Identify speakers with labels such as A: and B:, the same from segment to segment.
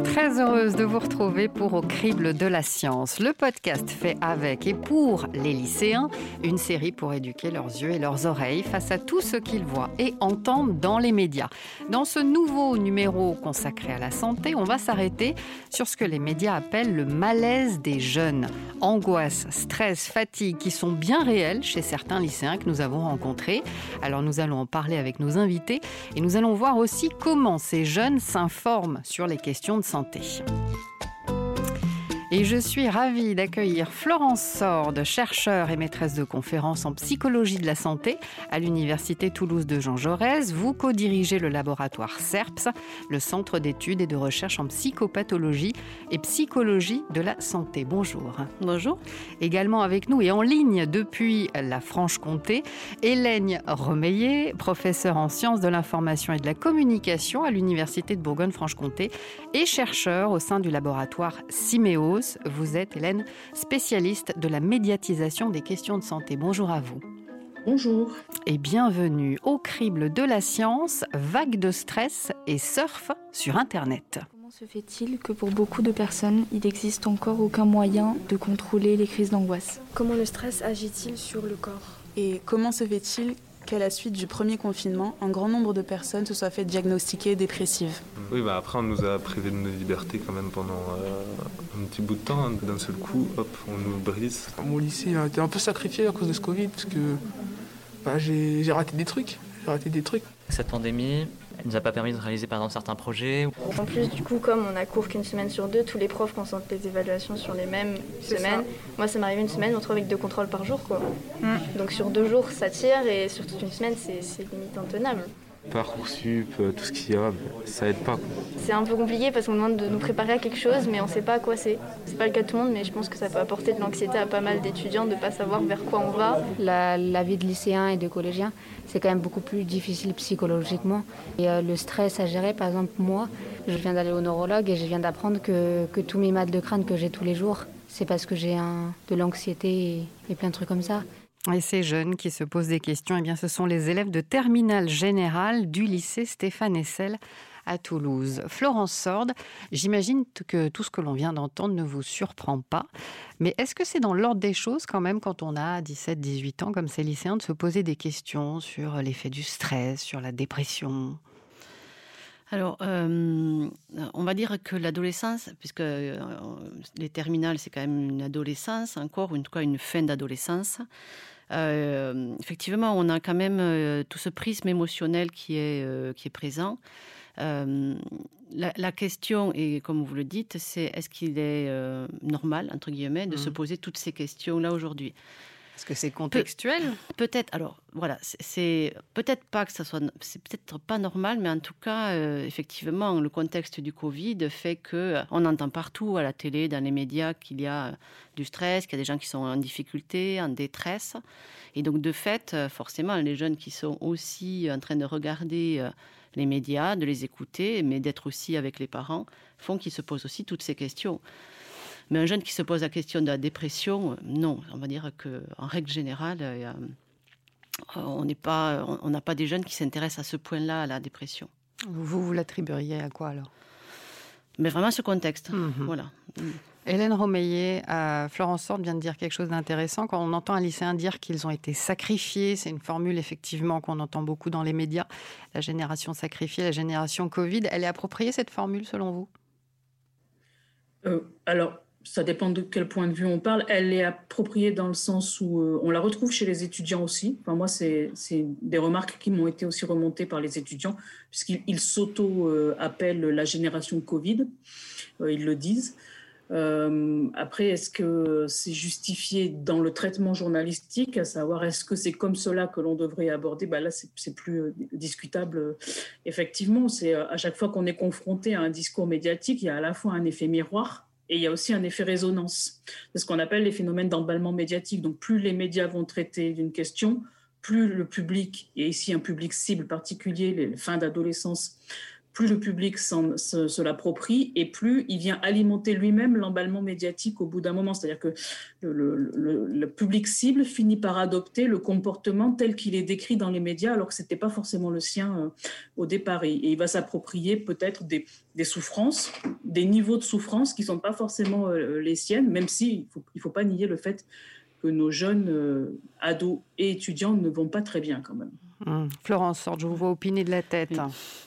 A: Très heureuse de vous retrouver pour Au crible de la science, le podcast fait avec et pour les lycéens, une série pour éduquer leurs yeux et leurs oreilles face à tout ce qu'ils voient et entendent dans les médias. Dans ce nouveau numéro consacré à la santé, on va s'arrêter sur ce que les médias appellent le malaise des jeunes. Angoisse, stress, fatigue qui sont bien réels chez certains lycéens que nous avons rencontrés. Alors nous allons en parler avec nos invités et nous allons voir aussi comment ces jeunes s'informent sur les questions santé. Et je suis ravie d'accueillir Florence Sorde, chercheure et maîtresse de conférences en psychologie de la santé à l'Université Toulouse de Jean Jaurès. Vous co-dirigez le laboratoire CERPS, le Centre d'études et de recherche en psychopathologie et psychologie de la santé. Bonjour.
B: Bonjour.
A: Également avec nous et en ligne depuis la Franche-Comté, Hélène Romeillet, professeure en sciences de l'information et de la communication à l'Université de Bourgogne-Franche-Comté et chercheur au sein du laboratoire Siméos vous êtes, Hélène, spécialiste de la médiatisation des questions de santé. Bonjour à vous.
C: Bonjour.
A: Et bienvenue au crible de la science, vague de stress et surf sur Internet.
D: Comment se fait-il que pour beaucoup de personnes, il n'existe encore aucun moyen de contrôler les crises d'angoisse?
E: Comment le stress agit-il sur le corps?
B: Et comment se fait-il qu'à la suite du premier confinement, un grand nombre de personnes se soient fait diagnostiquer dépressives.
F: Oui, bah après on nous a privé de nos libertés quand même pendant euh, un petit bout de temps. D'un seul coup, hop, on nous brise.
G: Mon lycée a été un peu sacrifié à cause de ce Covid parce que bah, j'ai raté des trucs. J'ai raté des trucs.
H: Cette pandémie, elle nous a pas permis de réaliser par exemple certains projets.
E: En plus, du coup, comme on a cours qu'une semaine sur deux, tous les profs concentrent les évaluations sur les mêmes semaines. Moi, ça m'arrive une semaine, on retrouve avec deux contrôles par jour, quoi. Mm. Donc sur deux jours, ça tire et sur toute une semaine, c'est limite intenable.
F: Parcoursup, euh, tout ce qu'il y a, ça aide pas.
E: C'est un peu compliqué parce qu'on demande de nous préparer à quelque chose, mais on sait pas à quoi c'est. C'est pas le cas de tout le monde, mais je pense que ça peut apporter de l'anxiété à pas mal d'étudiants de pas savoir vers quoi on va.
I: La, vie de lycéen et de collégien, c'est quand même beaucoup plus difficile psychologiquement. Et euh, le stress à gérer, par exemple, moi, je viens d'aller au neurologue et je viens d'apprendre que, que tous mes mal de crâne que j'ai tous les jours, c'est parce que j'ai de l'anxiété et plein de trucs comme ça.
A: Et ces jeunes qui se posent des questions, eh bien, ce sont les élèves de terminale générale du lycée Stéphane Essel à Toulouse. Florence Sorde, j'imagine que tout ce que l'on vient d'entendre ne vous surprend pas, mais est-ce que c'est dans l'ordre des choses quand même quand on a 17-18 ans comme ces lycéens de se poser des questions sur l'effet du stress, sur la dépression?
B: Alors, euh, on va dire que l'adolescence, puisque euh, les terminales, c'est quand même une adolescence, encore une, quoi, une fin d'adolescence. Euh, effectivement, on a quand même euh, tout ce prisme émotionnel qui est, euh, qui est présent. La, la, question, et comme vous le dites, c'est est-ce qu'il est, normal, entre guillemets, de se mmh. poser toutes ces questions-là aujourd'hui?
A: Est-ce que c'est contextuel
B: Peut-être. Alors voilà, c'est peut-être pas que ça soit, c'est peut-être pas normal, mais en tout cas, euh, effectivement, le contexte du Covid fait que euh, on entend partout à la télé, dans les médias, qu'il y a euh, du stress, qu'il y a des gens qui sont en difficulté, en détresse, et donc de fait, forcément, les jeunes qui sont aussi en train de regarder les médias, de les écouter, mais d'être aussi avec les parents, font qu'ils se posent aussi toutes ces questions. Mais un jeune qui se pose la question de la dépression, euh, non. On va dire qu'en règle générale, euh, on n'est pas, on n'a pas des jeunes qui s'intéressent à ce point-là à la dépression.
A: Vous, vous l'attribueriez à quoi alors?
B: Mais vraiment ce contexte. Mhm. Voilà.
A: Hélène Romeillet, euh, Florence Sorte vient de dire quelque chose d'intéressant. Quand on entend un lycéen dire qu'ils ont été sacrifiés, c'est une formule effectivement qu'on entend beaucoup dans les médias, la génération sacrifiée, la génération Covid, elle est appropriée cette formule selon vous?
C: Alors, ça dépend de quel point de vue on parle. Elle est appropriée dans le sens où euh, on la retrouve chez les étudiants aussi. Enfin, moi, c'est des remarques qui m'ont été aussi remontées par les étudiants, puisqu'ils s'auto-appellent la génération Covid. Euh, ils le disent. Euh, après, est-ce que c'est justifié dans le traitement journalistique, à savoir est-ce que c'est comme cela que l'on devrait aborder? Bah Là, c'est plus discutable. Effectivement, c'est à chaque fois qu'on est confronté à un discours médiatique, il y a à la fois un effet miroir et il y a aussi un effet résonance. C'est ce qu'on appelle les phénomènes d'emballement médiatique. Donc, plus les médias vont traiter d'une question, plus le public, et ici un public cible particulier, les fins d'adolescence, plus le public se, l'approprie et plus il vient alimenter lui-même l'emballement médiatique au bout d'un moment. C'est-à-dire que le, public cible finit par adopter le comportement tel qu'il est décrit dans les médias alors que ce n'était pas forcément le sien euh, au départ. Et, il va s'approprier peut-être des, souffrances, des niveaux de souffrance qui ne sont pas forcément euh, les siennes, même s'il si ne faut, pas nier le fait que nos jeunes euh, ados et étudiants ne vont pas très bien quand même.
A: Hum. Florence, je vous vois opiner de la tête.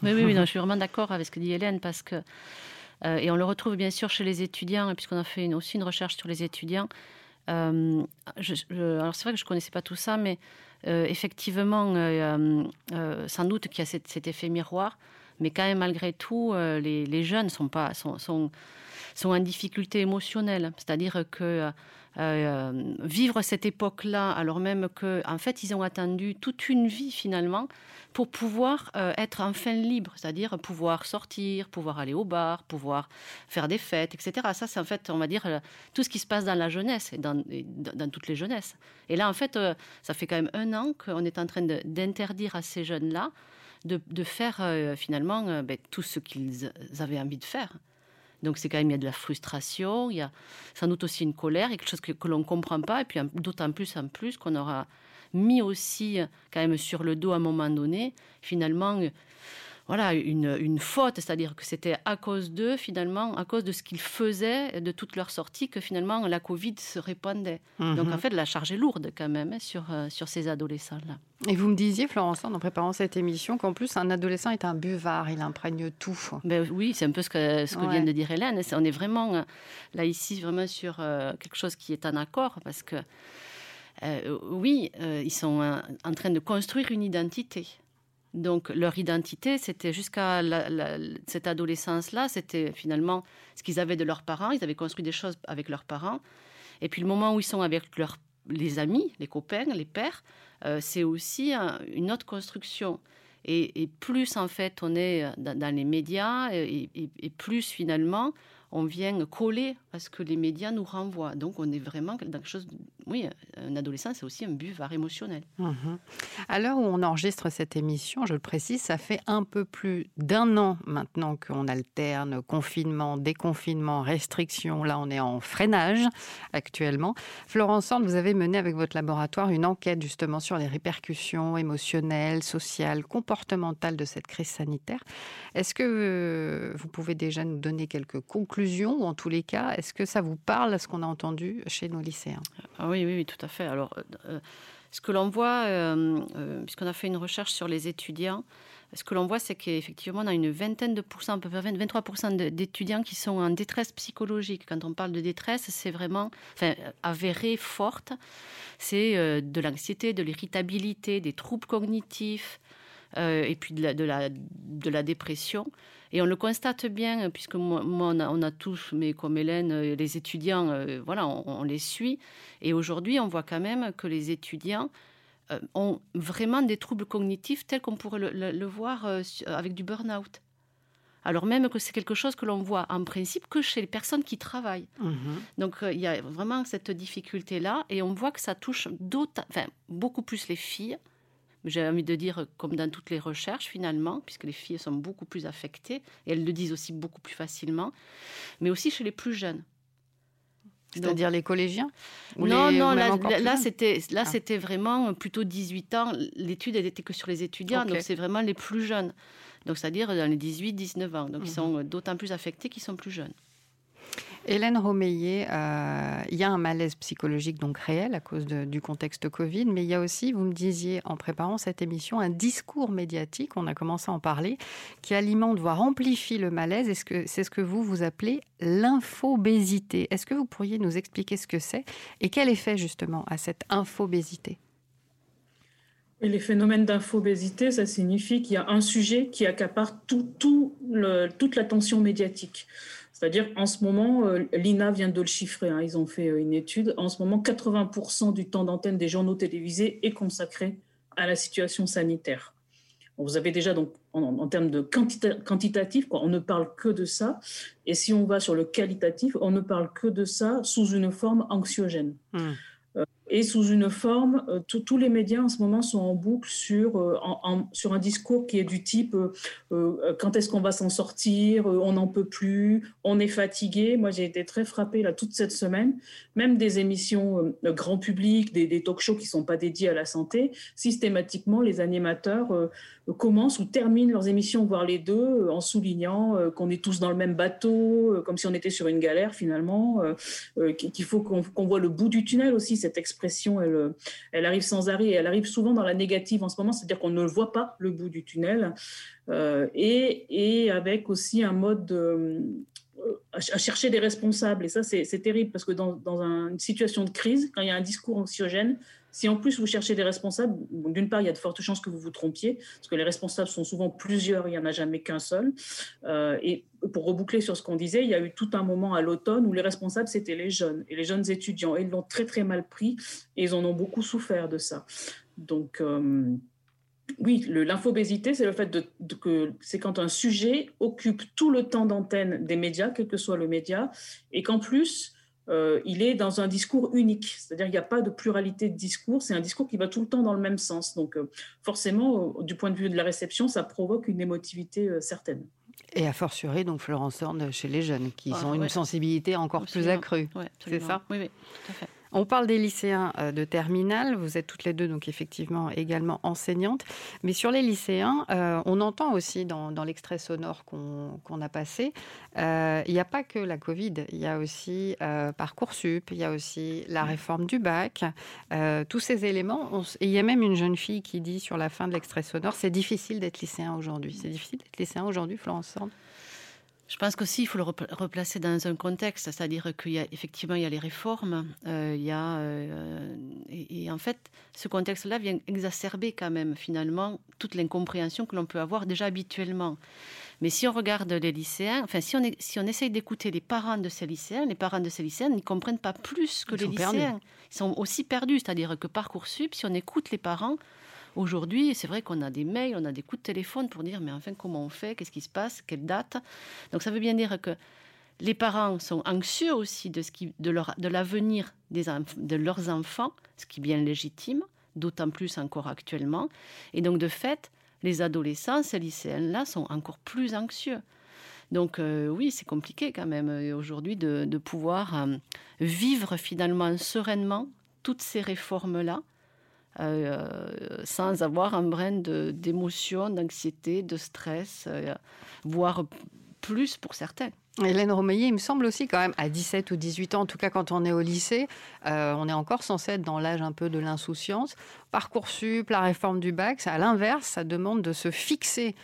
B: Oui, oui, oui, je suis vraiment d'accord avec ce que dit Hélène parce que, euh, et on le retrouve bien sûr chez les étudiants, puisqu'on a fait aussi une recherche sur les étudiants. Euh, alors c'est vrai que je ne connaissais pas tout ça, mais euh, effectivement, sans doute qu'il y a cet, effet miroir, mais quand même malgré tout, les, jeunes sont, en difficulté émotionnelle. C'est-à-dire que euh, vivre cette époque-là, alors même qu'en en fait, ils ont attendu toute une vie finalement pour pouvoir euh, être enfin libres, c'est-à-dire pouvoir sortir, pouvoir aller au bar, pouvoir faire des fêtes, etc. Ça, c'est en fait, on va dire, euh, tout ce qui se passe dans la jeunesse et dans toutes les jeunesses. Et là, en fait, ça fait quand même un an qu'on est en train d'interdire à ces jeunes-là de, faire finalement ben, tout ce qu'ils avaient envie de faire. Donc c'est quand même, il y a de la frustration, il y a sans doute aussi une colère, quelque chose que, que l'on ne comprend pas, et puis d'autant plus en plus qu'on aura mis aussi quand même sur le dos à un moment donné, finalement, voilà, une, une faute, c'est-à-dire que c'était à cause d'eux, finalement, à cause de ce qu'ils faisaient, de toutes leurs sorties, que finalement la Covid se répandait. Donc en mhm. fait, la charge est lourde quand même hein, sur, euh, sur ces adolescents-là.
A: Et vous me disiez, Florence, en préparant cette émission, qu'en plus, un adolescent est un buvard, il imprègne tout.
B: Ben oui, c'est un peu ce que, ce que vient de dire Hélène. On est vraiment, euh, là, ici, vraiment sur euh, quelque chose qui est en accord, parce que, oui, ils sont en train de construire une identité. Donc leur identité, c'était jusqu'à cette adolescence-là, c'était finalement ce qu'ils avaient de leurs parents. Ils avaient construit des choses avec leurs parents. Et puis le moment où ils sont avec leurs les amis, les copains, les pères, euh, c'est aussi une autre construction. Et, plus en fait on est dans, les médias, et, plus finalement on vient coller à ce que les médias nous renvoient. Donc on est vraiment quelque chose. Oui, un adolescent, c'est aussi un buvard émotionnel.
A: Mhm. À l'heure où on enregistre cette émission, je le précise, ça fait un peu plus d'un an maintenant qu'on alterne confinement, déconfinement, restriction. Là, on est en freinage actuellement. Florence Sand, vous avez mené avec votre laboratoire une enquête justement sur les répercussions émotionnelles, sociales, comportementales de cette crise sanitaire. Est-ce que euh, vous pouvez déjà nous donner quelques conclusions ou en tous les cas, est-ce que ça vous parle, ce qu'on a entendu chez nos lycéens?
B: Ah oui, oui, oui, tout à fait. Alors, euh, euh, ce que l'on voit, euh, puisqu'on a fait une recherche sur les étudiants, ce que l'on voit, c'est qu'effectivement, on a une vingtaine de pourcents, à peu près 23% d'étudiants qui sont en détresse psychologique. Quand on parle de détresse, c'est vraiment enfin, avéré, forte. C'est de l'anxiété, de l'irritabilité, des troubles cognitifs, et puis de la, dépression. Et on le constate bien, puisque moi, on, a, tous, mais comme Hélène, euh, les étudiants, euh, voilà, on, les suit. Et aujourd'hui, on voit quand même que les étudiants euh, ont vraiment des troubles cognitifs tels qu'on pourrait le, voir avec du burn-out. Alors même que c'est quelque chose que l'on voit en principe que chez les personnes qui travaillent. Mhm. Donc il y a vraiment cette difficulté-là et on voit que ça touche enfin, beaucoup plus les filles j'ai envie de dire, comme dans toutes les recherches finalement, puisque les filles sont beaucoup plus affectées, et elles le disent aussi beaucoup plus facilement, mais aussi chez les plus jeunes.
A: C'est-à-dire les collégiens
B: Non, non, là, c'était là ah. c'était vraiment plutôt 18 ans. L'étude n'était que sur les étudiants, donc c'est vraiment les plus jeunes. Donc c'est-à-dire dans les 18-19 ans. Donc ils mhm. sont d'autant plus affectés qu'ils sont plus jeunes.
A: Hélène Romeillet, euh, il y a un malaise psychologique donc réel à cause du contexte Covid, mais il y a aussi, vous me disiez en préparant cette émission, un discours médiatique, on a commencé à en parler, qui alimente, voire amplifie le malaise. C'est ce que vous vous appelez l'infobésité Est-ce que vous pourriez nous expliquer ce que c'est et quel effet justement à cette infobésité?
C: Les phénomènes d'infobésité, ça signifie qu'il y a un sujet qui accapare toute l'attention médiatique. C'est-à-dire, en ce moment, euh, l'INA vient de le chiffrer, hein, ils ont fait euh, une étude, en ce moment, 80% du temps d'antenne des journaux télévisés est consacré à la situation sanitaire. Vous avez déjà, donc, en, termes de quantitatif, on ne parle que de ça. Et si on va sur le qualitatif, on ne parle que de ça sous une forme anxiogène. Mmh. Euh, et sous une forme, euh, tous les médias en ce moment sont en boucle sur, euh, un discours qui est du type euh, quand est-ce qu'on va s'en sortir, on n'en peut plus, on est fatigué. Moi, j'ai été très frappée là toute cette semaine, même des émissions grand public, des, des talk shows qui ne sont pas dédiés à la santé, systématiquement, les animateurs commencent ou terminent leurs émissions, voire les deux, en soulignant qu'on est tous dans le même bateau, comme si on était sur une galère finalement, qu'il faut qu'on voit le bout du tunnel aussi, cette expression, elle, elle arrive sans arrêt et elle arrive souvent dans la négative en ce moment, c'est-à-dire qu'on ne voit pas le bout du tunnel. Euh, et, avec aussi un mode euh, à chercher des responsables. Et ça, c'est terrible parce que dans une situation de crise, quand il y a un discours anxiogène, si en plus vous cherchez des responsables, d'une part, il y a de fortes chances que vous vous trompiez, parce que les responsables sont souvent plusieurs, il n'y en a jamais qu'un seul. Euh, et pour reboucler sur ce qu'on disait, il y a eu tout un moment à l'automne où les responsables, c'était les jeunes, et les jeunes étudiants. Et ils l'ont très très mal pris, et ils en ont beaucoup souffert de ça. Donc... Euh, oui, l'infobésité, c'est le fait que c'est quand un sujet occupe tout le temps d'antenne des médias, quel que soit le média, et qu'en plus, euh, il est dans un discours unique. C'est-à-dire qu'il n'y a pas de pluralité de discours, c'est un discours qui va tout le temps dans le même sens. Donc euh, forcément, du point de vue de la réception, ça provoque une émotivité euh, certaine.
A: Et a fortiori, donc Florence Horn, chez les jeunes, qui ah, ont une sensibilité encore plus accrue. c'est ça?
B: Oui, oui, tout à fait.
A: On parle des lycéens euh, de terminale. Vous êtes toutes les deux, donc effectivement, également enseignantes. Mais sur les lycéens, euh, on entend aussi dans, l'extrait sonore qu'on a passé, euh, il n'y a pas que la Covid, il y a aussi Parcoursup, il y a aussi la réforme du bac, tous ces éléments. et il y a même une jeune fille qui dit sur la fin de l'extrait sonore, c'est difficile d'être lycéen aujourd'hui. C'est difficile d'être lycéen aujourd'hui, Florence Sand?
B: Je pense qu'aussi, il faut le replacer dans un contexte, c'est-à-dire qu'il y a effectivement il y a les réformes, euh, il y a, euh, et, en fait, ce contexte-là vient exacerber quand même finalement toute l'incompréhension que l'on peut avoir déjà habituellement. Mais si on regarde les lycéens, enfin si on, si on essaye d'écouter les parents de ces lycéens, les parents de ces lycéens n'y comprennent pas plus que les lycéens. Ils sont aussi perdus, c'est-à-dire que Parcoursup, si on écoute les parents, Aujourd'hui, c'est vrai qu'on a des mails, on a des coups de téléphone pour dire mais enfin comment on fait, qu'est-ce qui se passe, quelle date? Donc ça veut bien dire que les parents sont anxieux aussi de, ce qui, de, leur, de l'avenir des, de leurs enfants, ce qui est bien légitime, d'autant plus encore actuellement. Et donc de fait, les adolescents, ces lycéens-là sont encore plus anxieux. Donc euh, oui, c'est compliqué quand même euh, aujourd'hui de, de, pouvoir euh, vivre finalement sereinement toutes ces réformes-là sans avoir un brin d'émotion, d'anxiété, de stress, euh, voire plus pour certains.
A: Hélène Romeillet, il me semble aussi quand même, à 17 ou 18 ans, en tout cas quand on est au lycée, euh, on est encore censé être dans l'âge un peu de l'insouciance. Parcoursup, la réforme du bac, à l'inverse, ça demande de se fixer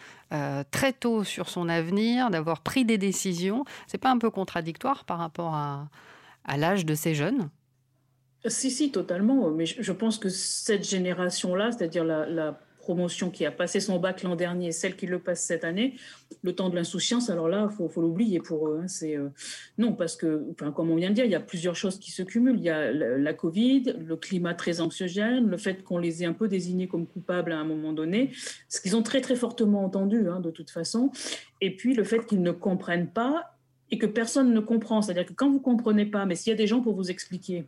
A: très tôt sur son avenir, d'avoir pris des décisions. C'est pas un peu contradictoire par rapport à l'âge de ces jeunes?
C: Si, si, totalement. Mais je pense que cette génération-là, c'est-à-dire la, promotion qui a passé son bac l'an dernier, celle qui le passe cette année, le temps de l'insouciance, alors là, il faut, l'oublier pour eux. Hein. Euh, non, parce que, comme on vient de dire, il y a plusieurs choses qui se cumulent. Il y a la, Covid, le climat très anxiogène, le fait qu'on les ait un peu désignés comme coupables à un moment donné, ce qu'ils ont très, très fortement entendu, hein, de toute façon. Et puis, le fait qu'ils ne comprennent pas et que personne ne comprend. C'est-à-dire que quand vous ne comprenez pas, mais s'il y a des gens pour vous expliquer,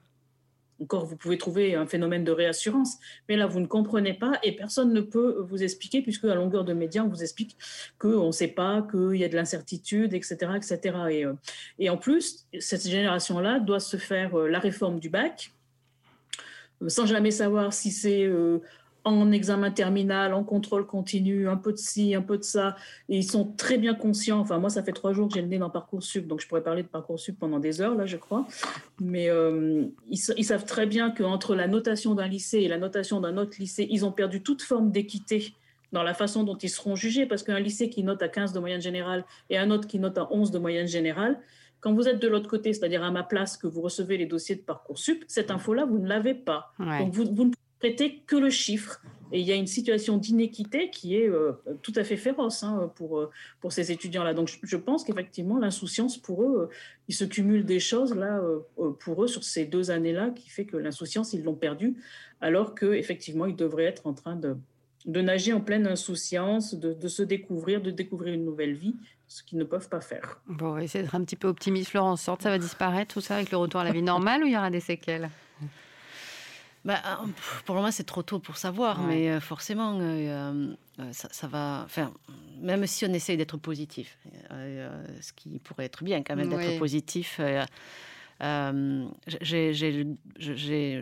C: encore, vous pouvez trouver un phénomène de réassurance, mais là, vous ne comprenez pas et personne ne peut vous expliquer, puisque à longueur de médias, on vous explique qu'on ne sait pas, qu'il y a de l'incertitude, etc. etc. Et, euh, et en plus, cette génération-là doit se faire euh, la réforme du bac, euh, sans jamais savoir si c'est en examen terminal, en contrôle continu, un peu de ci, un peu de ça. Et ils sont très bien conscients. Enfin, moi, ça fait trois jours que j'ai le nez dans Parcoursup, donc je pourrais parler de Parcoursup pendant des heures, là, je crois. Mais euh, ils, savent très bien qu'entre la notation d'un lycée et la notation d'un autre lycée, ils ont perdu toute forme d'équité dans la façon dont ils seront jugés, parce qu'un lycée qui note à 15 de moyenne générale et un autre qui note à 11 de moyenne générale, quand vous êtes de l'autre côté, c'est-à-dire à ma place, que vous recevez les dossiers de Parcoursup, cette info-là, vous ne l'avez pas. Donc, vous, vous ne traiter que le chiffre. Et il y a une situation d'inéquité qui est euh, tout à fait féroce hein, pour, euh, pour ces étudiants-là. Donc je, pense qu'effectivement, l'insouciance, pour eux, euh, il se cumule des choses là, pour eux sur ces deux années-là qui fait que l'insouciance, ils l'ont perdue, alors qu'effectivement, ils devraient être en train de, de nager en pleine insouciance, de, de, se découvrir, de découvrir une nouvelle vie, ce qu'ils ne peuvent pas faire.
A: Bon, on va essayer d'être un petit peu optimiste, Florence. Ça va disparaître tout ça avec le retour à la vie normale ou il y aura des séquelles?
B: Bah, Pour le moment, c'est trop tôt pour savoir, mais forcément, ça, va. Enfin, même si on essaye d'être positif, ce qui pourrait être bien quand même d'être positif. j'ai,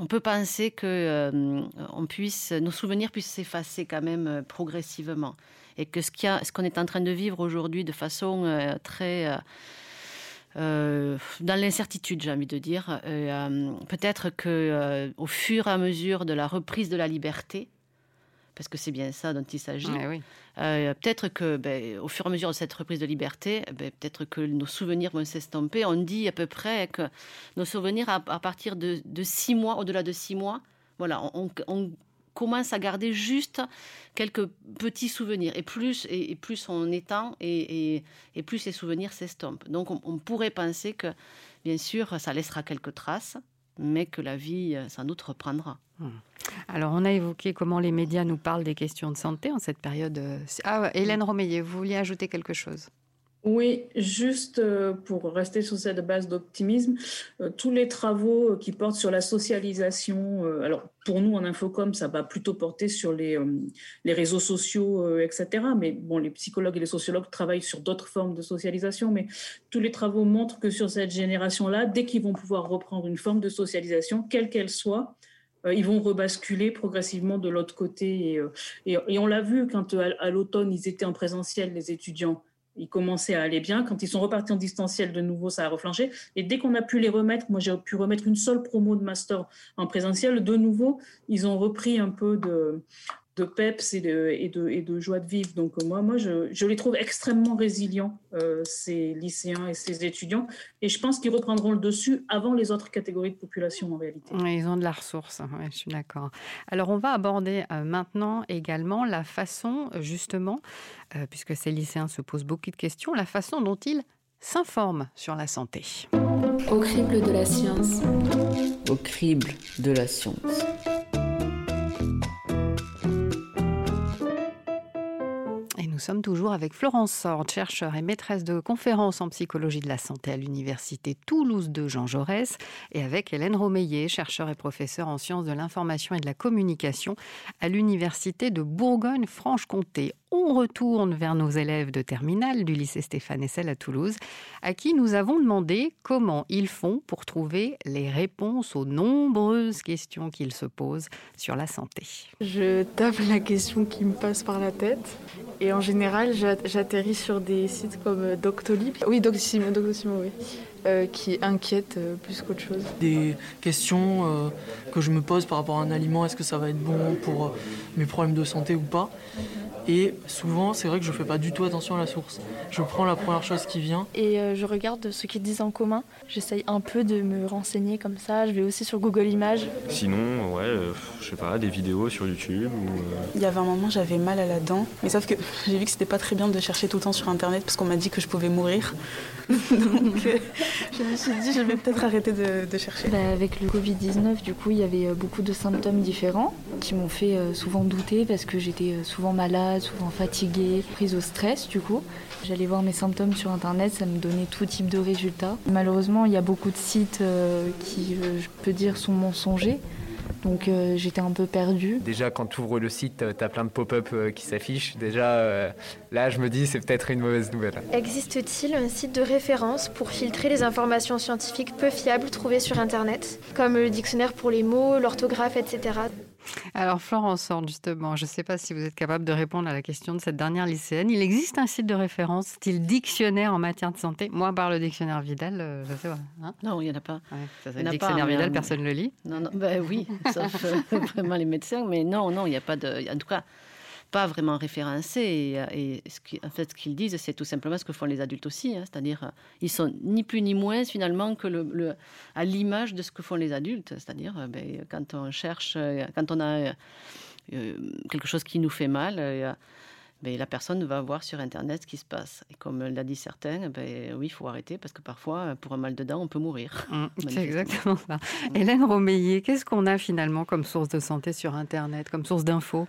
B: on peut penser que on puisse, nos souvenirs puissent s'effacer quand même progressivement, et que ce, ce qu'on est en train de vivre aujourd'hui de façon très euh, dans l'incertitude, j'ai envie de dire. Euh, peut-être que euh, au fur et à mesure de la reprise de la liberté, parce que c'est bien ça dont il s'agit. peut-être que, ben, au fur et à mesure de cette reprise de liberté, ben, peut-être que nos souvenirs vont s'estomper. On dit à peu près que nos souvenirs, à, partir de, six mois, au-delà de six mois, voilà, on, commence à garder juste quelques petits souvenirs. Et plus, et, plus on étend, et, et, plus ces souvenirs s'estompent. Donc on, pourrait penser que, bien sûr, ça laissera quelques traces, mais que la vie, euh, sans doute, reprendra.
A: Hmm. Alors, on a évoqué comment les médias nous parlent des questions de santé en cette période. Euh, ah, Hélène Romeillet, vous vouliez ajouter quelque chose?
C: Oui, juste euh, pour rester sur cette base d'optimisme, euh, tous les travaux qui portent sur la socialisation, euh, alors pour nous en Infocom, ça va plutôt porter sur les, les réseaux sociaux, etc. Mais bon, les psychologues et les sociologues travaillent sur d'autres formes de socialisation, mais tous les travaux montrent que sur cette génération-là, dès qu'ils vont pouvoir reprendre une forme de socialisation, quelle qu'elle soit, ils vont rebasculer progressivement de l'autre côté. Et, et, on l'a vu quand à l'automne, ils étaient en présentiel, les étudiants ils commençaient à aller bien. Quand ils sont repartis en distanciel de nouveau, ça a reflanché. Et dès qu'on a pu les remettre, moi j'ai pu remettre une seule promo de master en présentiel, de nouveau, ils ont repris un peu de, de peps et de, et, de, et de, joie de vivre. Donc euh, moi, moi je, je les trouve extrêmement résilients, euh, ces lycéens et ces étudiants. Et je pense qu'ils reprendront le dessus avant les autres catégories de population en réalité.
A: ils ont de la ressource, je suis d'accord. Alors on va aborder euh, maintenant également la façon, justement, puisque ces lycéens se posent beaucoup de questions, la façon dont ils s'informent sur la santé.
D: Au crible de la science.
J: Au crible de la science.
A: Sommes toujours avec Florence Sord, chercheure et maîtresse de conférences en psychologie de la santé à l'Université Toulouse de Jean Jaurès, et avec Hélène Romeillet, chercheure et professeure en sciences de l'information et de la communication à l'Université de Bourgogne-Franche-Comté on retourne vers nos élèves de terminale du lycée Stéphane Essel à Toulouse, à qui nous avons demandé comment ils font pour trouver les réponses aux nombreuses questions qu'ils se posent sur la santé.
K: Je tape la question qui me passe par la tête et en général j'atterris sur des sites comme Doctolib. Oui, Doctissimo, Doctissimo oui. Euh, qui inquiètent euh, plus qu'autre chose.
L: Des questions euh, que je me pose par rapport à un aliment, est-ce que ça va être bon pour mes problèmes de santé ou pas et souvent, c'est vrai que je fais pas du tout attention à la source. Je prends la première chose qui vient.
M: Et euh, je regarde ce qu'ils disent en commun. J'essaye un peu de me renseigner comme ça. Je vais aussi sur Google Images.
N: Sinon, ouais, euh, je sais pas, des vidéos sur YouTube. Ou,
O: euh, Il y avait un moment, j'avais mal à la dent. Mais sauf que j'ai vu que c'était pas très bien de chercher tout le temps sur Internet parce qu'on m'a dit que je pouvais mourir. Donc je me suis dit, je vais peut-être arrêter de, chercher.
D: Bah, avec le Covid-19, du coup, il y avait beaucoup de symptômes différents qui m'ont fait souvent douter parce que j'étais souvent malade souvent fatiguée, prise au stress du coup. J'allais voir mes symptômes sur internet, ça me donnait tout type de résultats. Malheureusement, il y a beaucoup de sites euh, qui, euh, je peux dire, sont mensongers. Donc euh, j'étais un peu perdue.
P: Déjà, quand tu ouvres le site, tu as plein de pop-up qui s'affichent. Déjà, là, je me dis, c'est peut-être une mauvaise nouvelle.
M: Existe-t-il un site de référence pour filtrer les informations scientifiques peu fiables trouvées sur Internet, comme le dictionnaire pour les mots, l'orthographe, etc.
A: Alors Florence justement, je ne sais pas si vous êtes capable de répondre à la question de cette dernière lycéenne. Il existe un site de référence, style dictionnaire en matière de santé. Moi, par le dictionnaire Vidal, euh, je sais pas.
B: Hein non, il n'y en a pas.
A: le dictionnaire Vidal, personne ne le lit.
B: Non, non, ben oui, sauf euh, vraiment les médecins. Mais non, non, il n'y a pas de. En tout cas, pas vraiment référencés. Et, ce en fait, ce qu'ils disent, c'est tout simplement ce que font les adultes aussi. Hein. C'est-à-dire, euh, ils sont ni plus ni moins finalement que le, à l'image de ce que font les adultes. C'est-à-dire, euh, ben, quand on cherche, euh, quand on a quelque chose qui nous fait mal, ben, la personne va voir sur Internet ce qui se passe. Et comme l'a dit certains, ben, oui, il faut arrêter parce que parfois, pour un mal de dents, on peut mourir.
A: Mmh, c'est exactement ça. Mmh. Hélène Romeillet, qu'est-ce qu'on a finalement comme source de santé sur Internet, comme source d'infos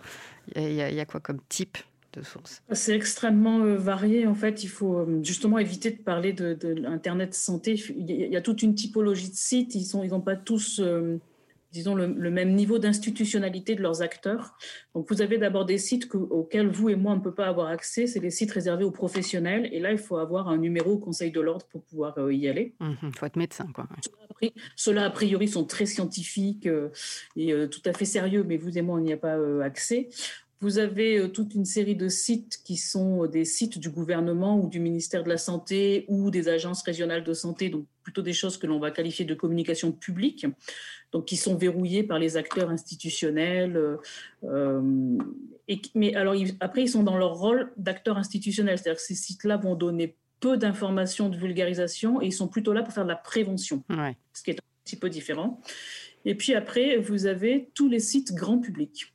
A: il y, a quoi comme type de source?
C: C'est extrêmement euh, varié. En fait, il faut euh, justement éviter de parler de, l'Internet santé. Il y, a, toute une typologie de sites. Ils n'ont ils pas tous... Euh, disons, le, même niveau d'institutionnalité de leurs acteurs. Donc, vous avez d'abord des sites auxquels vous et moi, on ne peut pas avoir accès. C'est les sites réservés aux professionnels. Et là, il faut avoir un numéro au Conseil de l'ordre pour pouvoir euh, y aller.
A: Il mmh faut être médecin, quoi.
C: Ceux-là, a priori, sont très scientifiques euh, et euh, tout à fait sérieux, mais vous et moi, on n'y a pas accès. Vous avez toute une série de sites qui sont des sites du gouvernement ou du ministère de la Santé ou des agences régionales de santé, donc plutôt des choses que l'on va qualifier de communication publique donc qui sont verrouillés par les acteurs institutionnels. Euh, euh, et, mais alors après, ils sont dans leur rôle d'acteurs institutionnels, c'est-à-dire que ces sites-là vont donner peu d'informations de vulgarisation et ils sont plutôt là pour faire de la prévention, ce qui est un petit peu différent. Et puis après, vous avez tous les sites grand public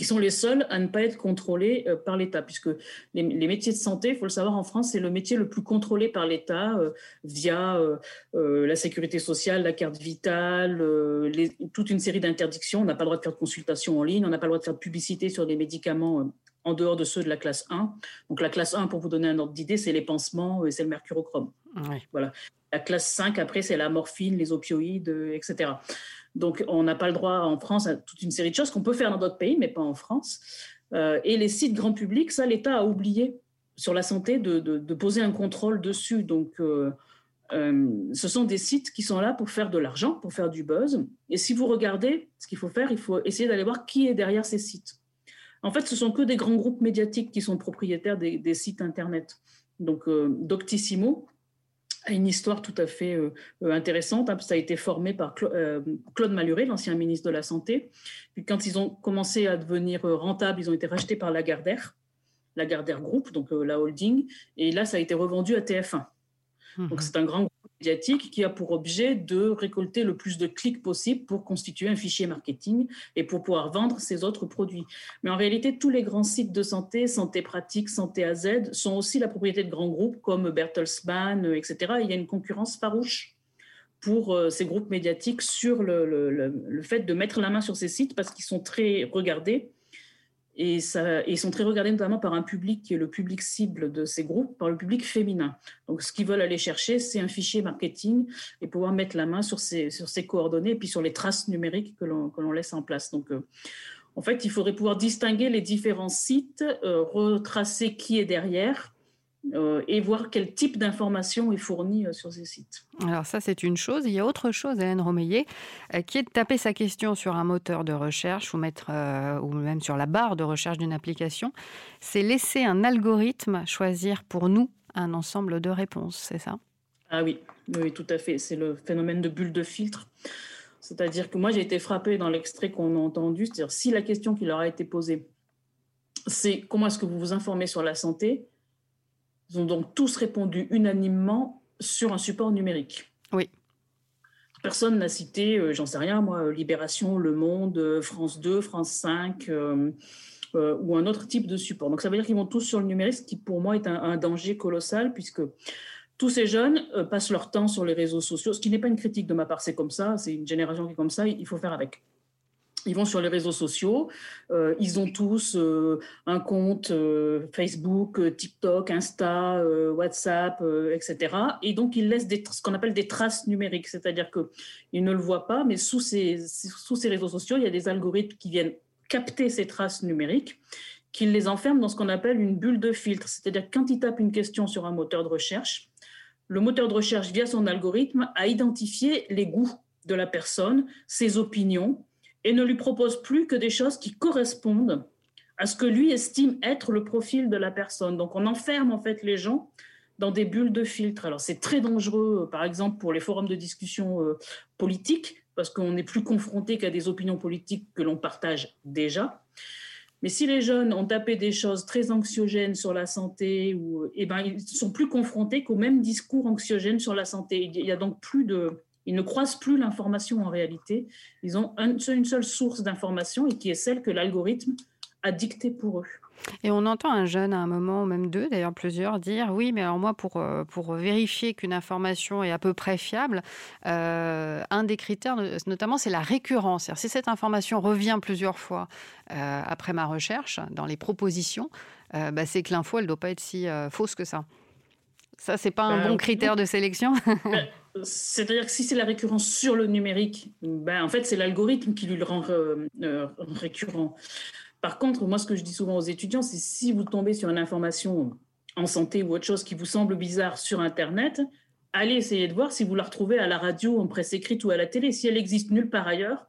C: qui sont les seuls à ne pas être contrôlés euh, par l'État, puisque les, métiers de santé, il faut le savoir, en France, c'est le métier le plus contrôlé par l'État euh, via euh, la sécurité sociale, la carte vitale, toute une série d'interdictions. On n'a pas le droit de faire de consultation en ligne, on n'a pas le droit de faire de publicité sur des médicaments en dehors de ceux de la classe 1. Donc la classe 1, pour vous donner un ordre d'idée, c'est les pansements et c'est le mercurochrome. Voilà. La classe 5, après, c'est la morphine, les opioïdes, etc. Donc, on n'a pas le droit en France à toute une série de choses qu'on peut faire dans d'autres pays, mais pas en France. Euh, et les sites grand public, ça, l'État a oublié sur la santé de, poser un contrôle dessus. Donc, euh, euh, ce sont des sites qui sont là pour faire de l'argent, pour faire du buzz. Et si vous regardez ce qu'il faut faire, il faut essayer d'aller voir qui est derrière ces sites. En fait, ce sont que des grands groupes médiatiques qui sont propriétaires des, sites Internet. Donc, Doctissimo, a une histoire tout à fait euh, euh, intéressante. Hein, ça a été formé par euh, Claude Maluré, l'ancien ministre de la Santé. Puis quand ils ont commencé à devenir rentables, ils ont été rachetés par Lagardère, Lagardère Group, donc la holding. Et là, ça a été revendu à TF1. Donc mhm. c'est un grand qui a pour objet de récolter le plus de clics possible pour constituer un fichier marketing et pour pouvoir vendre ses autres produits. Mais en réalité, tous les grands sites de santé, Santé Pratique, Santé AZ, sont aussi la propriété de grands groupes comme Bertelsmann, etc. il y a une concurrence farouche pour euh, ces groupes médiatiques sur le fait de mettre la main sur ces sites parce qu'ils sont très regardés et, ils sont très regardés notamment par un public qui est le public cible de ces groupes, par le public féminin. Donc ce qu'ils veulent aller chercher, c'est un fichier marketing et pouvoir mettre la main sur ces, sur ces coordonnées et puis sur les traces numériques que l'on laisse en place. Donc euh, en fait, il faudrait pouvoir distinguer les différents sites, euh, retracer qui est derrière euh, et voir quel type d'information est fournie euh, sur ces sites.
A: Alors ça, c'est une chose. Il y a autre chose, Hélène Romeillet, euh, qui est de taper sa question sur un moteur de recherche ou, mettre, ou même sur la barre de recherche d'une application. C'est laisser un algorithme choisir pour nous un ensemble de réponses, c'est ça?
C: Ah oui, oui, tout à fait. C'est le phénomène de bulle de filtre. C'est-à-dire que moi, j'ai été frappée dans l'extrait qu'on a entendu. C'est-à-dire, si la question qui leur a été posée, c'est comment est-ce que vous vous informez sur la santé ils ont donc tous répondu unanimement sur un support numérique.
A: Oui.
C: Personne n'a cité, euh, j'en sais rien, moi, euh, Libération, Le Monde, euh, France 2, France 5 ou un autre type de support. Donc ça veut dire qu'ils vont tous sur le numérique, ce qui pour moi est un, danger colossal, puisque tous ces jeunes passent leur temps sur les réseaux sociaux, ce qui n'est pas une critique de ma part, c'est comme ça, c'est une génération qui est comme ça, il faut faire avec. Ils vont sur les réseaux sociaux, euh, ils ont tous euh, un compte euh, Facebook, TikTok, Insta, WhatsApp, etc. Et donc ils laissent ce qu'on appelle des traces numériques, c'est-à-dire qu'ils ne le voient pas, mais sous ces, sous ces réseaux sociaux, il y a des algorithmes qui viennent capter ces traces numériques, qui les enferment dans ce qu'on appelle une bulle de filtre, c'est-à-dire quand ils tapent une question sur un moteur de recherche, le moteur de recherche, via son algorithme, a identifié les goûts de la personne, ses opinions, et ne lui propose plus que des choses qui correspondent à ce que lui estime être le profil de la personne. Donc on enferme en fait les gens dans des bulles de filtre. Alors c'est très dangereux, par exemple pour les forums de discussion euh, politique, parce qu'on n'est plus confronté qu'à des opinions politiques que l'on partage déjà. Mais si les jeunes ont tapé des choses très anxiogènes sur la santé, ou, eh ben, ils sont plus confrontés qu'au même discours anxiogène sur la santé. Il y a donc plus de, ils ne croisent plus l'information en réalité. Ils ont une seule source d'information et qui est celle que l'algorithme a dictée pour eux.
A: Et on entend un jeune à un moment, ou même deux, d'ailleurs plusieurs, dire oui, mais alors moi, pour, euh, pour vérifier qu'une information est à peu près fiable, euh, un des critères, notamment, c'est la récurrence. Si cette information revient plusieurs fois euh, après ma recherche, dans les propositions, bah, c'est que l'info, elle ne doit pas être si fausse que ça. Ça, c'est pas un ben, bon critère de sélection?
C: C'est-à-dire que si c'est la récurrence sur le numérique, ben, en fait, c'est l'algorithme qui lui le rend euh, euh, récurrent. Par contre, moi, ce que je dis souvent aux étudiants, c'est si vous tombez sur une information en santé ou autre chose qui vous semble bizarre sur Internet, allez essayer de voir si vous la retrouvez à la radio, en presse écrite ou à la télé. Si elle existe nulle part ailleurs,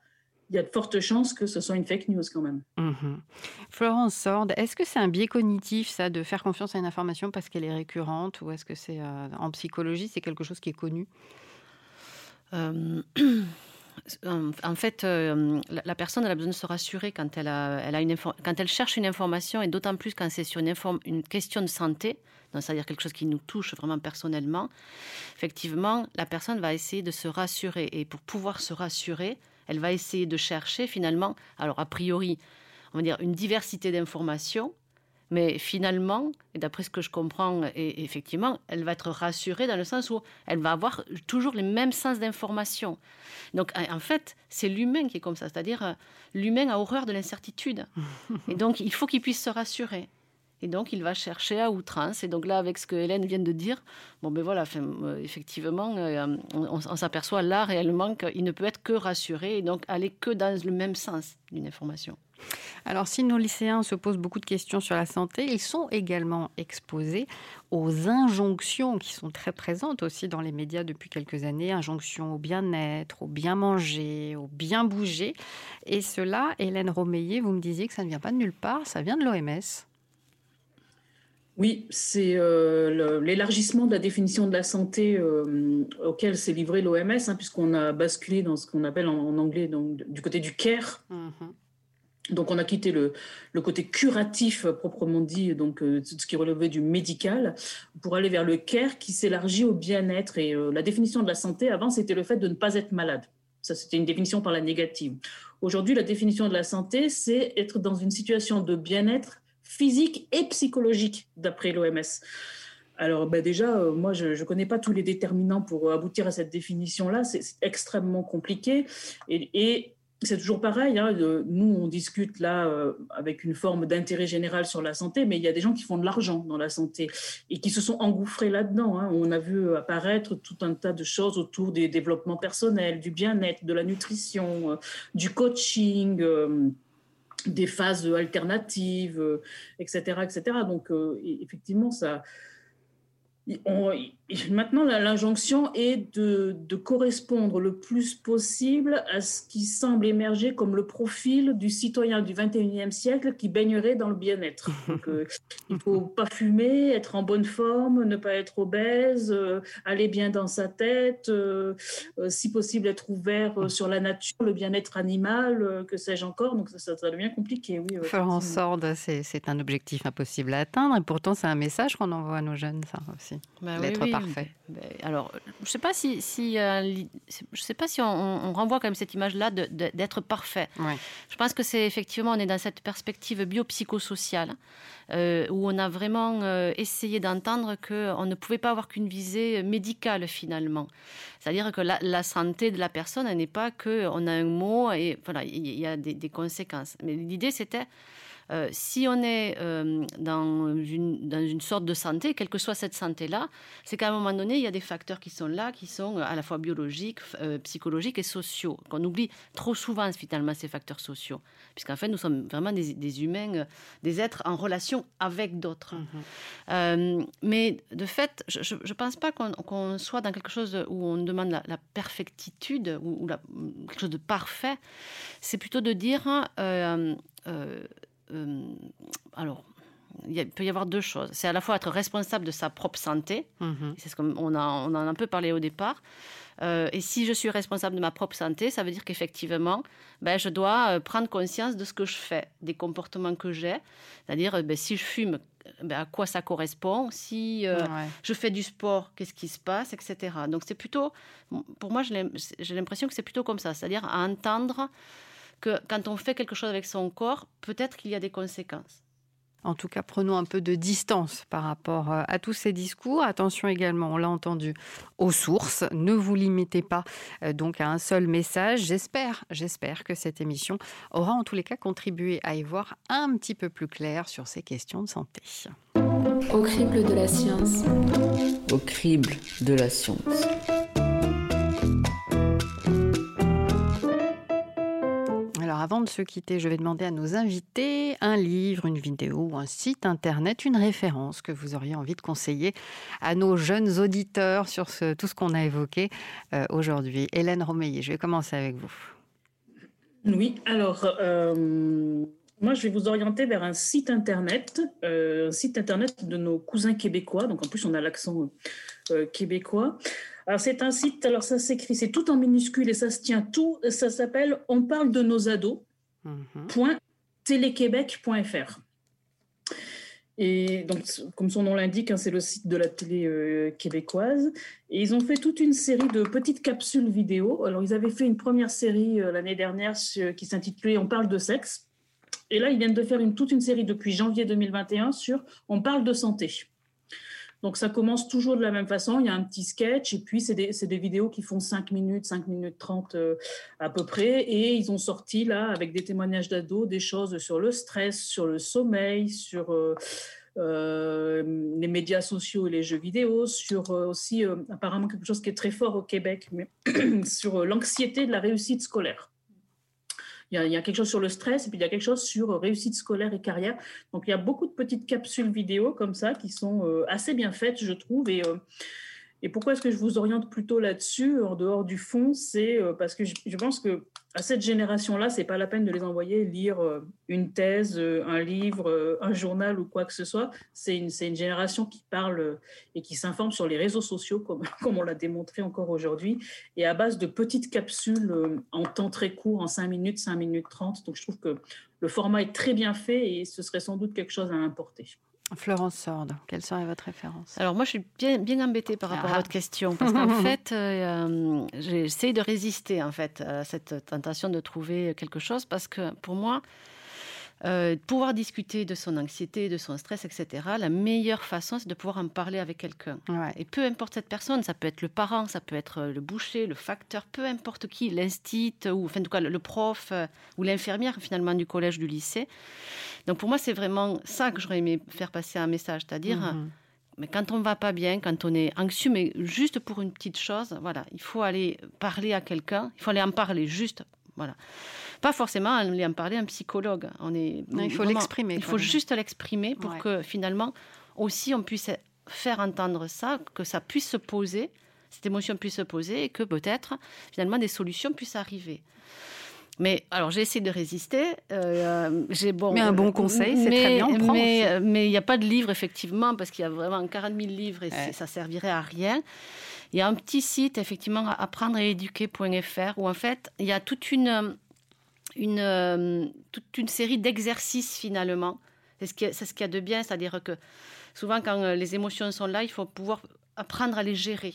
C: il y a de fortes chances que ce soit une fake news quand même.
A: Mhm. Florence Sord, est-ce que c'est un biais cognitif, ça, de faire confiance à une information parce qu'elle est récurrente Ou est-ce que c'est euh, en psychologie, c'est quelque chose qui est connu?
B: Euh, En fait, euh, la, personne elle a besoin de se rassurer quand elle, a, elle a une quand elle cherche une information, et d'autant plus quand c'est sur une, une, question de santé, c'est-à-dire quelque chose qui nous touche vraiment personnellement. Effectivement, la personne va essayer de se rassurer. Et pour pouvoir se rassurer, elle va essayer de chercher finalement, alors a priori, on va dire une diversité d'informations, mais finalement, et d'après ce que je comprends, et effectivement, elle va être rassurée dans le sens où elle va avoir toujours les mêmes sens d'information. Donc en fait, c'est l'humain qui est comme ça, c'est-à-dire euh, l'humain a horreur de l'incertitude. et donc il faut qu'il puisse se rassurer. Et donc, il va chercher à outrance. Et donc là, avec ce que Hélène vient de dire, bon, ben voilà, euh, effectivement, euh, on, s'aperçoit là réellement qu'il ne peut être que rassuré et donc aller que dans le même sens d'une information.
A: Alors, si nos lycéens se posent beaucoup de questions sur la santé, ils sont également exposés aux injonctions qui sont très présentes aussi dans les médias depuis quelques années, injonctions au bien-être, au bien manger, au bien bouger. Et cela, Hélène Romeillet, vous me disiez que ça ne vient pas de nulle part, ça vient de l'OMS.
C: Oui, c'est euh, l'élargissement de la définition de la santé euh, auquel s'est livré l'OMS, hein, puisqu'on a basculé dans ce qu'on appelle en, anglais donc, du côté du care. Mm-hmm. Donc on a quitté le, côté curatif proprement dit, donc euh, ce qui relevait du médical, pour aller vers le care qui s'élargit au bien-être. Et la définition de la santé avant, c'était le fait de ne pas être malade. Ça, c'était une définition par la négative. Aujourd'hui, la définition de la santé, c'est être dans une situation de bien-être physique et psychologique, d'après l'OMS. Alors ben déjà, euh, moi, je ne connais pas tous les déterminants pour aboutir à cette définition-là. C'est extrêmement compliqué. Et, c'est toujours pareil. Hein, nous, on discute là euh, avec une forme d'intérêt général sur la santé, mais il y a des gens qui font de l'argent dans la santé et qui se sont engouffrés là-dedans. Hein. On a vu apparaître tout un tas de choses autour des développements personnels, du bien-être, de la nutrition, euh, du coaching des phases alternatives, etc., euh, etc. Donc, euh, effectivement, ça, maintenant, l'injonction est de, correspondre le plus possible à ce qui semble émerger comme le profil du citoyen du 21e siècle qui baignerait dans le bien-être. Euh, il ne faut pas fumer, être en bonne forme, ne pas être obèse, euh, aller bien dans sa tête, euh, si possible être ouvert sur la nature, le bien-être animal, que sais-je encore. Donc ça, ça, devient compliqué. Oui,
A: Faire en sorte, c'est un objectif impossible à atteindre et pourtant c'est un message qu'on envoie à nos jeunes, ça aussi.
B: Bah L'être parfait. Bah, alors, je sais pas si, si euh, je sais pas si on, renvoie quand même cette image-là d'être parfait. Je pense que c'est effectivement on est dans cette perspective biopsychosociale euh, où on a vraiment euh, essayé d'entendre qu'on ne pouvait pas avoir qu'une visée médicale finalement. C'est-à-dire que la, santé de la personne n'est pas que on a un mot et voilà il y, a des, des conséquences. Mais l'idée c'était euh, si on est euh, dans, une, dans une sorte de santé, quelle que soit cette santé-là, c'est qu'à un moment donné, il y a des facteurs qui sont là, qui sont à la fois biologiques, euh, psychologiques et sociaux, qu'on oublie trop souvent finalement ces facteurs sociaux, puisqu'en fait, nous sommes vraiment des, humains, des êtres en relation avec d'autres. Mhm. mais de fait, je ne pense pas qu'on soit dans quelque chose où on demande la, perfectitude ou, quelque chose de parfait. C'est plutôt de dire euh, alors, il peut y avoir deux choses. C'est à la fois être responsable de sa propre santé, mhm. c'est ce qu'on on, en a un peu parlé au départ. Euh, et si je suis responsable de ma propre santé, ça veut dire qu'effectivement, ben, je dois euh, prendre conscience de ce que je fais, des comportements que j'ai. C'est-à-dire, ben, si je fume, ben, à quoi ça correspond? Si je fais du sport, qu'est-ce qui se passe, etc. Donc c'est plutôt, pour moi, j'ai l'impression que c'est plutôt comme ça, c'est-à-dire à entendre que quand on fait quelque chose avec son corps, peut-être qu'il y a des conséquences.
A: En tout cas, prenons un peu de distance par rapport euh, à tous ces discours. Attention également, on l'a entendu, aux sources. Ne vous limitez pas euh, donc à un seul message. J'espère, j'espère que cette émission aura en tous les cas contribué à y voir un petit peu plus clair sur ces questions de santé.
J: Au crible de la science. Au crible de la science.
A: Avant de se quitter, je vais demander à nos invités un livre, une vidéo, un site internet, une référence que vous auriez envie de conseiller à nos jeunes auditeurs sur tout ce qu'on a évoqué euh, aujourd'hui. Hélène Romeillet, je vais commencer avec vous.
C: Oui, alors euh, moi je vais vous orienter vers un site internet, euh, un site internet de nos cousins québécois. Donc en plus on a l'accent québécois. Alors c'est un site, alors ça s'écrit, c'est tout en minuscule et ça se tient tout, ça s'appelle On parle de nos ados. Mhm. Et donc, comme son nom l'indique, hein, c'est le site de la télé euh, québécoise. Et ils ont fait toute une série de petites capsules vidéo. Alors, ils avaient fait une première série euh, l'année dernière qui s'intitulait On parle de sexe. Et là, ils viennent de faire une, toute une série depuis janvier 2021 sur On parle de santé. Donc ça commence toujours de la même façon, il y a un petit sketch et puis c'est des, vidéos qui font 5 minutes, 5 minutes 30 euh, à peu près et ils ont sorti là avec des témoignages d'ados des choses sur le stress, sur le sommeil, sur euh, euh, les médias sociaux et les jeux vidéo, sur aussi apparemment quelque chose qui est très fort au Québec, mais sur l'anxiété de la réussite scolaire. Il y, a, quelque chose sur le stress et puis il y a quelque chose sur euh, réussite scolaire et carrière. Donc il y a beaucoup de petites capsules vidéo comme ça qui sont euh, assez bien faites, je trouve. Et euh, et pourquoi est-ce que je vous oriente plutôt là-dessus, en dehors du fond C'est euh, parce que je, pense que à cette génération-là, c'est pas la peine de les envoyer lire euh, une thèse, euh, un livre, un journal ou quoi que ce soit. C'est une, génération qui parle et qui s'informe sur les réseaux sociaux, comme, comme on l'a démontré encore aujourd'hui, et à base de petites capsules en temps très court, en 5 minutes, 5 minutes 30. Donc je trouve que le format est très bien fait et ce serait sans doute quelque chose à importer.
A: Florence Sorde, quelle serait votre référence?
B: Alors moi, je suis bien, bien embêtée par rapport à ah. votre question, parce qu'en fait, euh, j'essaie de résister en fait à cette tentation de trouver quelque chose, parce que pour moi, euh, pouvoir discuter de son anxiété, de son stress, etc., la meilleure façon, c'est de pouvoir en parler avec quelqu'un. Et peu importe cette personne, ça peut être le parent, ça peut être le boucher, le facteur, peu importe qui, l'instit, ou enfin, en tout cas, le prof euh, ou l'infirmière finalement du collège, du lycée. Donc pour moi, c'est vraiment ça que j'aurais aimé faire passer un message, c'est-à-dire. Mhm. Mais quand on va pas bien, quand on est anxieux, mais juste pour une petite chose, voilà, il faut aller parler à quelqu'un, il faut aller en parler juste, voilà. Pas forcément aller en parler à un psychologue. On est,
A: il faut l'exprimer.
B: Il faut juste l'exprimer pour que finalement aussi on puisse faire entendre ça, que ça puisse se poser, cette émotion puisse se poser et que peut-être finalement des solutions puissent arriver. Mais alors j'ai essayé de résister. Euh, j'ai
A: bon. Mais un bon conseil, c'est très bien.
B: mais mais il n'y a pas de livre effectivement parce qu'il y a vraiment 40 000 livres et ça servirait à rien. Il y a un petit site effectivement apprendre et éduquer.fr où en fait il y a toute une une euh, toute une série d'exercices finalement. C'est ce qui ce qu'il y a de bien, c'est-à-dire que souvent quand euh, les émotions sont là, il faut pouvoir apprendre à les gérer.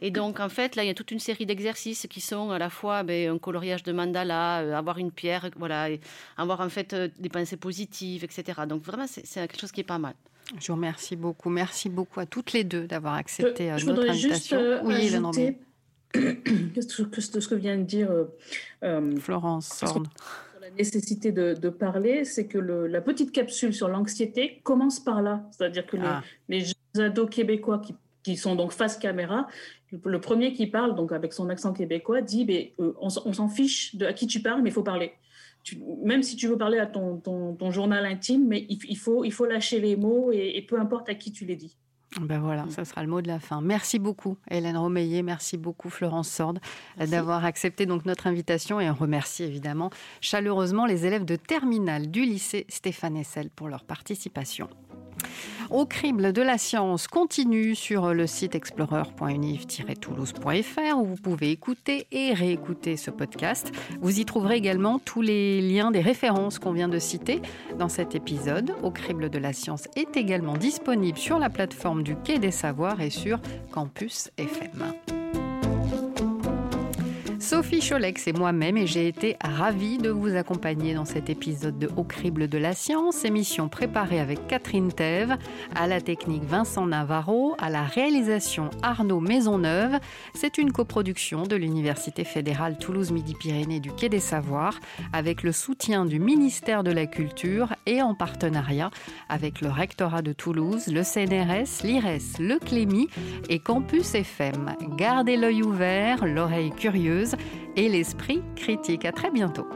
B: Et donc, en fait, là, il y a toute une série d'exercices qui sont à la fois ben, un coloriage de mandala, euh, avoir une pierre, voilà, avoir en fait euh, des pensées positives, etc. Donc, vraiment, c'est quelque chose qui est pas mal.
A: Je vous remercie beaucoup. Merci beaucoup à toutes les deux d'avoir accepté
C: je,
A: notre
C: invitation. Juste, oui, ajouter ce que vient de dire
A: Florence
C: Sur la nécessité de, parler, c'est que la petite capsule sur l'anxiété commence par là. C'est-à-dire que les, ah. les ados québécois qui qui sont donc face caméra. Le premier qui parle, donc avec son accent québécois, dit mais, euh, on, s'en fiche de à qui tu parles, mais il faut parler. même si tu veux parler à ton, ton, journal intime, mais il, faut, il faut lâcher les mots et, peu importe à qui tu les dis.
A: Ben voilà, ça sera le mot de la fin. Merci beaucoup Hélène Romeillet, merci beaucoup Florence Sorde d'avoir accepté donc notre invitation et on remercie évidemment chaleureusement les élèves de terminale du lycée Stéphane Essel pour leur participation. Au crible de la science continue sur le site explorer.univ-toulouse.fr où vous pouvez écouter et réécouter ce podcast. Vous y trouverez également tous les liens des références qu'on vient de citer dans cet épisode. Au crible de la science est également disponible sur la plateforme du Quai des Savoirs et sur Campus FM. Sophie Cholex et moi-même et j'ai été ravie de vous accompagner dans cet épisode de Au crible de la science, émission préparée avec Catherine Thève, à la technique Vincent Navarro, à la réalisation Arnaud Maisonneuve. C'est une coproduction de l'Université fédérale Toulouse-Midi-Pyrénées du Quai des Savoirs avec le soutien du ministère de la Culture et en partenariat avec le rectorat de Toulouse, le CNRS, l'IRES, le Clémy et Campus FM. Gardez l'œil ouvert, l'oreille curieuse et l'esprit critique. À très bientôt.